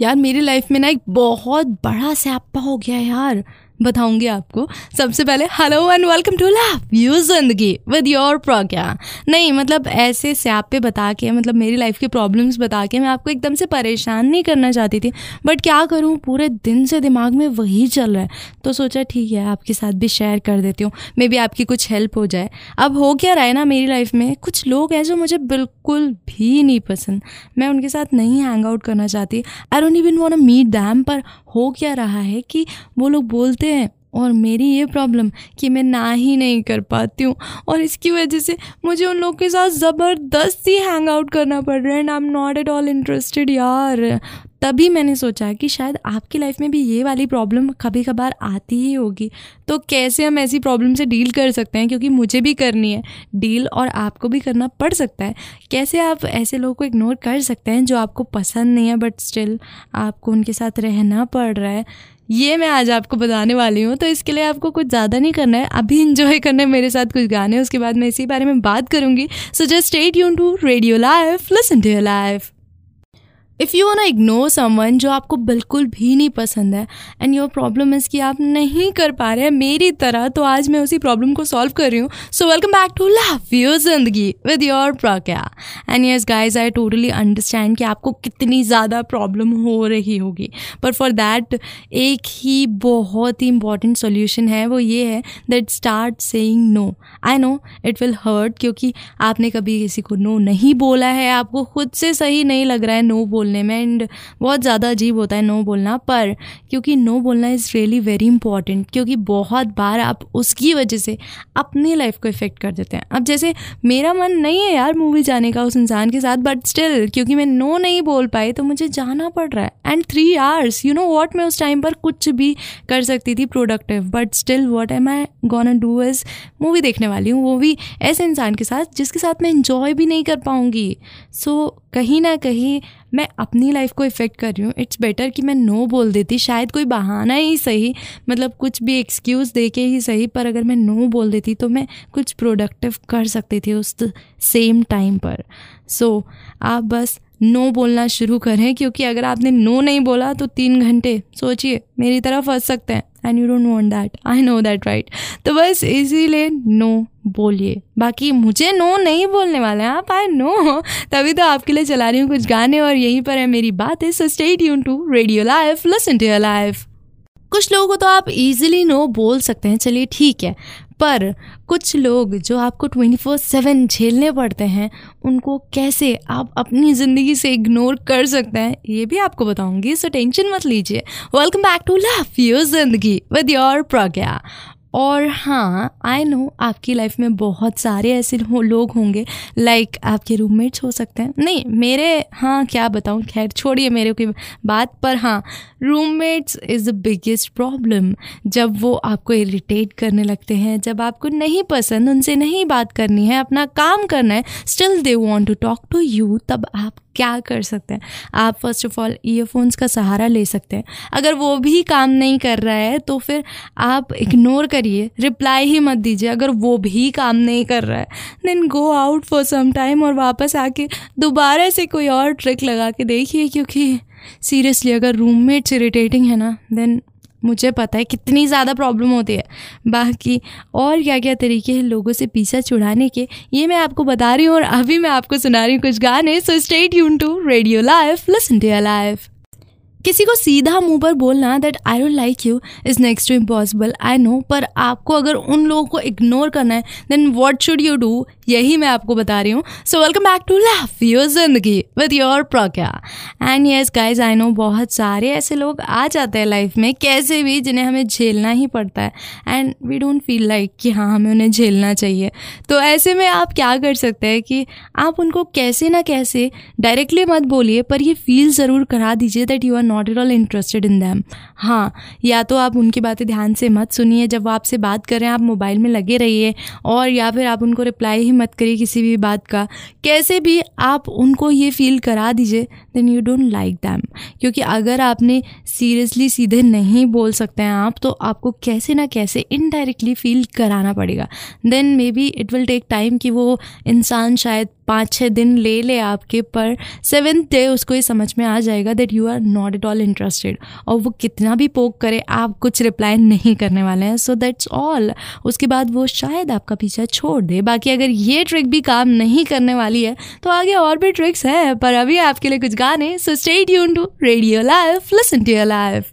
यार मेरी लाइफ में ना एक बहुत बड़ा स्यापा हो गया यार। बताऊँगी आपको। सबसे पहले hello and welcome to love you zindagi with your Pragya नहीं मतलब ऐसे स्यापे बता के मतलब मेरी लाइफ की प्रॉब्लम्स बता के मैं आपको एकदम से परेशान नहीं करना चाहती थी। बट क्या करूँ? पूरे दिन से दिमाग में वही चल रहा है। तो सोचा ठीक है, आपके साथ भी शेयर कर देती हूँ। मे बी आपकी कुछ हेल्प हो जाए। अब हो क्या रहा है ना मेरी लाइफ में? कुछ लोग हैं जो मुझे बिल्कुल भी नहीं पसंद। मैं उनके साथ नहीं हैंग आउट करना चाहती। I don't even want meet them पर हो क्या रहा है कि वो लोग बोलते हैं और मेरी ये प्रॉब्लम कि मैं ना ही नहीं कर पाती हूँ। और इसकी वजह से मुझे उन लोगों के साथ ज़बरदस्ती हैंग आउट करना पड़ रहा है and I am not at all interested यार। तभी मैंने सोचा कि शायद आपकी लाइफ में भी ये वाली प्रॉब्लम कभी कभार आती ही होगी। तो कैसे हम ऐसी प्रॉब्लम से डील कर सकते हैं? क्योंकि मुझे भी करनी है। डील और आपको भी करना पड़ सकता है। कैसे आप ऐसे लोगों को इग्नोर कर सकते हैं जो आपको पसंद नहीं है बट स्टिल आपको उनके साथ रहना पड़ रहा है? ये मैं आज आपको बताने वाली हूँ तो इसके लिए आपको कुछ ज़्यादा नहीं करना है। अभी इंजॉय करना है मेरे साथ कुछ गाने, उसके बाद मैं इसी बारे में बात करूँगी। So just stay tune to radio life listen to your life if you wanna ignore someone जो आपको बिल्कुल भी नहीं पसंद है एंड योर प्रॉब्लम इज़ कि आप नहीं कर पा रहे हैं मेरी तरह तो आज मैं उसी प्रॉब्लम को सॉल्व कर रही हूँ। So welcome back to love your zindagi with your Pragya and yes guys I totally understand कि आपको कितनी ज़्यादा प्रॉब्लम हो रही होगी। पर फॉर दैट एक ही बहुत ही इंपॉर्टेंट सोल्यूशन है, वो ये है that start saying no I know it will hurt क्योंकि आपने कभी किसी को नो नहीं बोला है, आपको खुद से सही नहीं लग रहा है नो बोलने में एंड बहुत ज़्यादा अजीब होता है नो बोलना, पर क्योंकि नो बोलना इज़ रियली वेरी इंपॉर्टेंट क्योंकि बहुत बार आप उसकी वजह से अपनी लाइफ को इफ़ेक्ट कर देते हैं। अब जैसे मेरा मन नहीं है यार मूवी जाने का उस इंसान के साथ बट स्टिल क्योंकि मैं नो नहीं बोल पाई तो मुझे जाना पड़ रहा है। And three hours you know what मैं उस टाइम पर कुछ भी कर सकती थी productive but still what am I gonna do is movie देखने वाली हूँ वो भी ऐसे इंसान के साथ जिसके साथ मैं इंजॉय भी नहीं कर पाऊँगी। सो so, कहीं ना कहीं मैं अपनी लाइफ को इफ़ेक्ट कर रही हूँ। इट्स बेटर कि मैं नो बोल देती। शायद कोई बहाना ही सही मतलब कुछ भी एक्सक्यूज़ दे के ही सही पर अगर मैं नो बोल देती तो मैं कुछ प्रोडक्टिव कर सकती थी उस सेम टाइम पर। सो so, आप बस नो बोलना शुरू करें क्योंकि अगर आपने नो नहीं बोला तो तीन घंटे सोचिए मेरी तरफ़ फंस सकते हैं। And you don't want that I know that right तो बस इसीलिए नो बोलिए। बाकी मुझे नो नहीं बोलने वाले हैं, आप आई नो तभी तो आपके लिए चला रही हूँ कुछ गाने और यहीं पर है मेरी बात। है so stay tune to radio life listen to your life कुछ लोगों को तो आप इजीली नो बोल सकते हैं। चलिए ठीक है। पर कुछ लोग जो आपको ट्वेंटी फोर सेवन झेलने पड़ते हैं, उनको कैसे आप अपनी ज़िंदगी से इग्नोर कर सकते हैं, ये भी आपको बताऊँगी सो टेंशन मत लीजिए। Welcome back to love your zindagi with your Pragya और हाँ आई नो आपकी लाइफ में बहुत सारे ऐसे हो, लोग होंगे लाइक like, आपके रूममेट्स हो सकते हैं। नहीं मेरे हाँ क्या बताऊँ? खैर छोड़िए मेरे की बात पर हाँ roommates is the biggest problem जब वो आपको इरिटेट करने लगते हैं जब आपको नहीं पसंद उनसे नहीं बात करनी है अपना काम करना है still they want to talk to you तब आप क्या कर सकते हैं? आप फ़र्स्ट ऑफ़ ऑल ईयरफोन्स का सहारा ले सकते हैं। अगर वो भी काम नहीं कर रहा है तो फिर आप इग्नोर करिए रिप्लाई ही मत दीजिए, अगर वो भी काम नहीं कर रहा है then go out for some time और वापस आके दोबारा से कोई और ट्रिक लगा के देखिए, क्योंकि सीरियसली अगर रूममेट्स इरिटेटिंग है ना देन मुझे पता है कितनी ज़्यादा प्रॉब्लम होती है। बाकी और क्या क्या तरीके हैं लोगों से पीछा छुड़ाने के, ये मैं आपको बता रही हूँ और अभी मैं आपको सुना रही हूँ कुछ गाने so stay tune to radio life listen to life किसी को सीधा मुँह पर बोलना that I don't like you is next to impossible I know पर आपको अगर उन लोगों को इग्नोर करना है then what should you do यही मैं आपको बता रही हूँ। So welcome back to love your zindagi with your Pragya and yes guys I know बहुत सारे ऐसे लोग आ जाते हैं लाइफ में, कैसे भी जिन्हें हमें झेलना ही पड़ता है। And we don't feel like कि हाँ हमें उन्हें झेलना चाहिए। तो ऐसे में आप क्या कर सकते हैं कि आप उनको कैसे ना कैसे डायरेक्टली मत बोलिए, पर ये फील ज़रूर करा दीजिए that you are not at all interested in them हाँ या तो आप उनकी बातें ध्यान से मत सुनिए। जब वो आपसे बात कर रहे हैं, आप मोबाइल में लगे रहिए और या फिर आप उनको रिप्लाई ही मत करिए किसी भी बात का। कैसे भी आप उनको ये फील करा दीजिए then you don't like them क्योंकि अगर आपने सीरियसली सीधे नहीं बोल सकते हैं आप तो आपको कैसे ना कैसे इनडायरेक्टली फील कराना पड़ेगा। Then maybe it will take time कि वो इंसान शायद पाँच छः दिन ले ले आपके, पर सेवेंथ डे उसको ये समझ में आ जाएगा that you are not at all interested और वो कितना भी पोक करे, आप कुछ रिप्लाई नहीं करने वाले हैं सो दैट्स ऑल उसके बाद वो शायद आपका पीछा छोड़ दे। बाकी अगर ये ट्रिक भी काम नहीं करने वाली है तो आगे और भी ट्रिक्स हैं, पर अभी आपके लिए कुछ गाने so stay tune to radio life listen to your life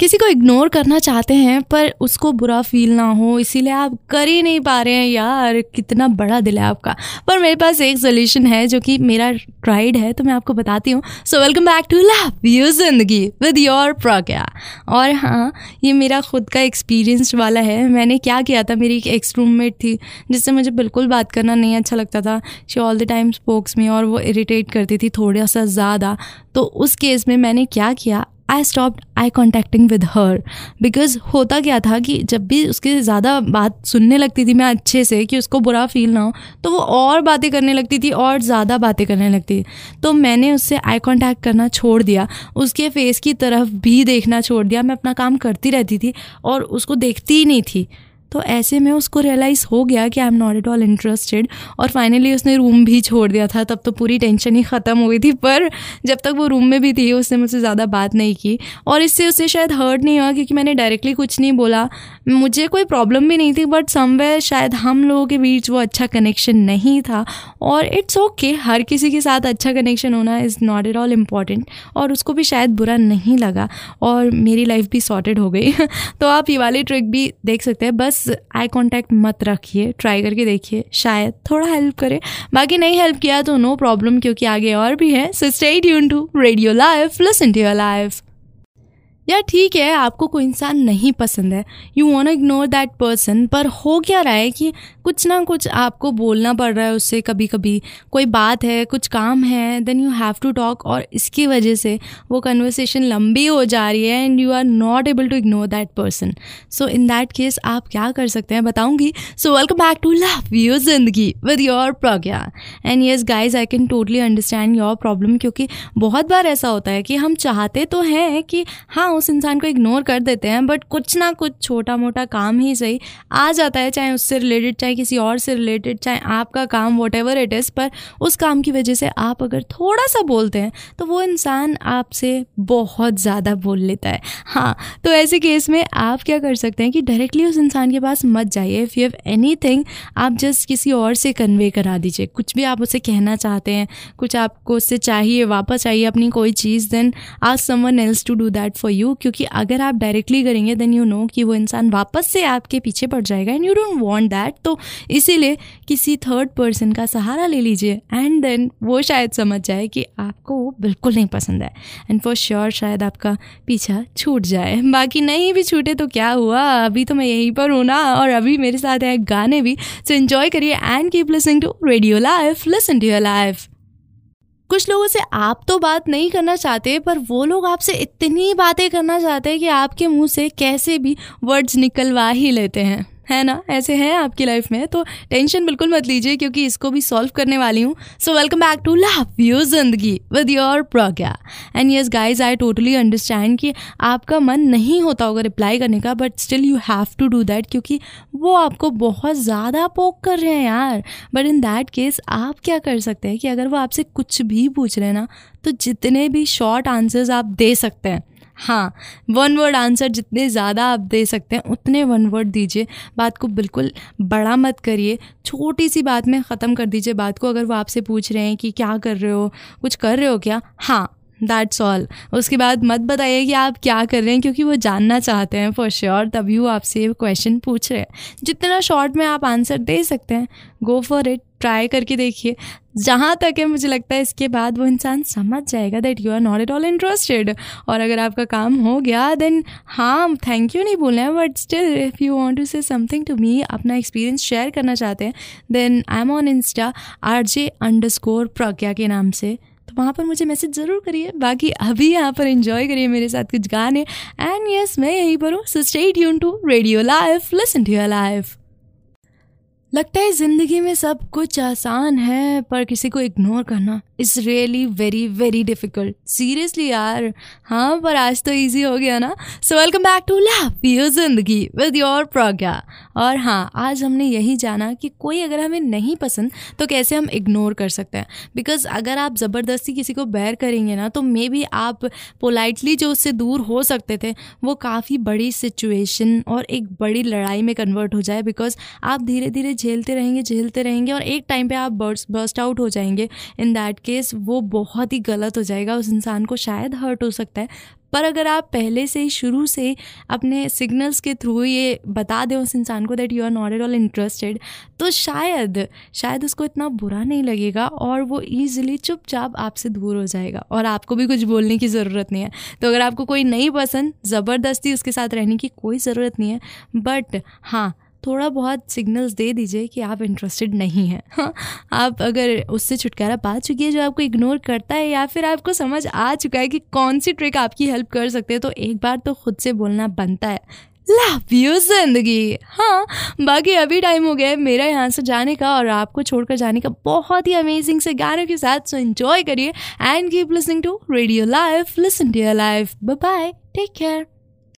किसी को इग्नोर करना चाहते हैं, पर उसको बुरा फील ना हो, इसीलिए आप कर ही नहीं पा रहे हैं यार, कितना बड़ा दिल है आपका। पर मेरे पास एक सोल्यूशन है जो कि मेरा ट्राइड है तो मैं आपको बताती हूँ। So welcome back to love you zindagi with your Pragya और हाँ ये मेरा खुद का एक्सपीरियंस वाला है। मैंने क्या किया था, मेरी एक एक्स रूममेट थी, जिससे मुझे बिल्कुल बात करना नहीं अच्छा लगता था। She all the time spokes में और वो इरीटेट करती थी थोड़ा सा ज़्यादा। तो उस केस में मैंने क्या किया I stop I contacting with her because होता क्या था कि जब भी उसके ज़्यादा बात सुनने लगती थी मैं अच्छे से कि उसको बुरा फील ना हो तो वो और बातें करने लगती थी और ज़्यादा बातें करने लगती थी। तो मैंने उससे आई कॉन्टैक्ट करना छोड़ दिया, उसके फेस की तरफ़ भी देखना छोड़ दिया। मैं अपना काम करती रहती थी और उसको देखती ही नहीं थी। तो ऐसे में उसको रियलाइज़ हो गया कि I am not at all interested और फाइनली उसने रूम भी छोड़ दिया था। तब तो पूरी टेंशन ही ख़त्म हो गई थी। पर जब तक वो रूम में भी थी उसने मुझसे ज़्यादा बात नहीं की। और इससे उसे शायद हर्ट नहीं हुआ क्योंकि मैंने डायरेक्टली कुछ नहीं बोला। मुझे कोई प्रॉब्लम भी नहीं थी बट समवेयर शायद हम लोगों के बीच वो अच्छा कनेक्शन नहीं था। और इट्स ओके okay, हर किसी के साथ अच्छा कनेक्शन होना is not at all important और उसको भी शायद बुरा नहीं लगा। और मेरी लाइफ भी सॉर्टेड हो गई। तो आप ये वाली ट्रिक भी देख सकते हैं। बस आई कॉन्टैक्ट मत रखिए ट्राई करके देखिए, शायद थोड़ा हेल्प करे। बाकी नहीं हेल्प किया तो नो प्रॉब्लम क्योंकि आगे और भी है। So stay tune to radio life listen to your life या ठीक है, आपको कोई इंसान नहीं पसंद है। You want ignore that person पर हो क्या रहा है कि कुछ ना कुछ आपको बोलना पड़ रहा है उससे कभी कभी कोई बात है, कुछ काम है then you have to talk और इसकी वजह से वो कन्वर्सेशन लंबी हो जा रही है and you are not able to ignore that person so in that case आप क्या कर सकते हैं? बताऊँगी। So welcome back to love you zindagi with your Pragya and yes guys I can totally understand your problem क्योंकि बहुत बार ऐसा होता है कि हम चाहते तो हैं कि हाँ उस इंसान को इग्नोर कर देते हैं बट कुछ ना कुछ छोटा मोटा काम ही सही आ जाता है, चाहे उससे रिलेटेड चाहे किसी और से रिलेटेड चाहे आपका काम वॉट एवर इट इज़ पर उस काम की वजह से आप अगर थोड़ा सा बोलते हैं तो वो इंसान आपसे बहुत ज़्यादा बोल लेता है। हाँ तो ऐसे केस में आप क्या कर सकते हैं कि डायरेक्टली उस इंसान के पास मत जाइए। If you have any thing आप जस्ट किसी और से कन्वे करा दीजिए। कुछ भी आप उसे कहना चाहते हैं, कुछ आपको उससे चाहिए, वापस चाहिए अपनी कोई चीज़ then ask someone else to do that for you क्योंकि अगर आप डायरेक्टली करेंगे देन यू नो कि वो इंसान वापस से आपके पीछे पड़ जाएगा and you don't want that तो इसीलिए किसी थर्ड पर्सन का सहारा ले लीजिए एंड देन वो शायद समझ जाए कि आपको वो बिल्कुल नहीं पसंद है एंड फॉर श्योर शायद आपका पीछा छूट जाए। बाकी नहीं भी छूटे तो क्या हुआ? अभी तो मैं यहीं पर हूँ ना और अभी मेरे साथ है गाने भी सो इन्जॉय करिए and keep listening to radio life listen to your life कुछ लोगों से आप तो बात नहीं करना चाहते, पर वो लोग आपसे इतनी बातें करना चाहते हैं कि आपके मुँह से कैसे भी वर्ड्स निकलवा ही लेते हैं। है ना? ऐसे हैं आपकी लाइफ में तो टेंशन बिल्कुल मत लीजिए क्योंकि इसको भी सॉल्व करने वाली हूँ। So welcome back to love you Zindagi with your Pragya and yes guys I totally understand कि आपका मन नहीं होता होगा रिप्लाई करने का but still you have to do that क्योंकि वो आपको बहुत ज़्यादा पोक कर रहे हैं यार। बट इन दैट केस आप क्या कर सकते हैं कि अगर वो आपसे कुछ भी पूछ रहे हैं ना तो जितने भी शॉर्ट आंसर्स आप दे सकते हैं। हाँ वन वर्ड आंसर जितने ज़्यादा आप दे सकते हैं, उतने वन वर्ड दीजिए। बात को बिल्कुल बड़ा मत करिए। छोटी सी बात में ख़त्म कर दीजिए। बात को अगर वो आपसे पूछ रहे हैं कि क्या कर रहे हो, कुछ कर रहे हो क्या? हाँ दैट्स ऑल उसके बाद मत बताइए कि आप क्या कर रहे हैं, क्योंकि वो जानना चाहते हैं फॉर श्योर तभी वो आपसे क्वेश्चन पूछ रहे हैं। जितना शॉर्ट में आप आंसर दे सकते हैं गो फॉर इट ट्राई करके देखिए। जहाँ तक है मुझे लगता है इसके बाद वो इंसान समझ जाएगा that you are not at all interested और अगर आपका काम हो गया देन हाँ थैंक यू नहीं बोलना है but still if you want to say something to me अपना एक्सपीरियंस शेयर करना चाहते हैं then I am on insta R J underscore Pragya के नाम से. तो वहाँ पर मुझे मैसेज ज़रूर करिए. बाकी अभी यहाँ पर इन्जॉय करिए मेरे साथ कुछ गाने. एंड यस yes, मैं यहीं पर हूँ. So stay tune to radio life listen to your life लगता है ज़िंदगी में सब कुछ आसान है पर किसी को इग्नोर करना is really very very difficult seriously यार हाँ पर आज तो ईजी हो गया ना so welcome back to love you Zindagi with your Pragya और हाँ आज हमने यही जाना कि कोई अगर हमें नहीं पसंद तो कैसे हम इग्नोर कर सकते हैं बिकॉज़ अगर आप ज़बरदस्ती किसी को बैर करेंगे ना तो मे बी आप पोलाइटली जो उससे दूर हो सकते थे वो काफ़ी बड़ी सिचुएशन और एक बड़ी लड़ाई में कन्वर्ट हो जाए बिकॉज़ आप धीरे धीरे झेलते रहेंगे झेलते रहेंगे और एक टाइम पर आप बर्स्ट बर्स्ट आउट हो जाएँगे इन दैट केस वो बहुत ही गलत हो जाएगा, उस इंसान को शायद हर्ट हो सकता है। पर अगर आप पहले से ही, शुरू से अपने सिग्नल्स के थ्रू ये बता दें उस इंसान को that you are not at all interested तो शायद शायद उसको इतना बुरा नहीं लगेगा और वो ईजिली चुपचाप आपसे दूर हो जाएगा और आपको भी कुछ बोलने की ज़रूरत नहीं है। तो अगर आपको कोई नहीं पसंद, ज़बरदस्ती उसके साथ रहने की कोई ज़रूरत नहीं है बट हाँ थोड़ा बहुत सिग्नल्स दे दीजिए कि आप इंटरेस्टेड नहीं हैं। हाँ आप अगर उससे छुटकारा पा चुकी है जो आपको इग्नोर करता है या फिर आपको समझ आ चुका है कि कौन सी ट्रिक आपकी हेल्प कर सकते हैं तो एक बार तो खुद से बोलना बनता है। लव यू ज़िंदगी। हाँ बाकी अभी टाइम हो गया है मेरा यहाँ से जाने का और आपको छोड़कर जाने का बहुत ही अमेजिंग से गानों के साथ सो एंजॉय करिए and keep listening to radio life listen to your life bye take care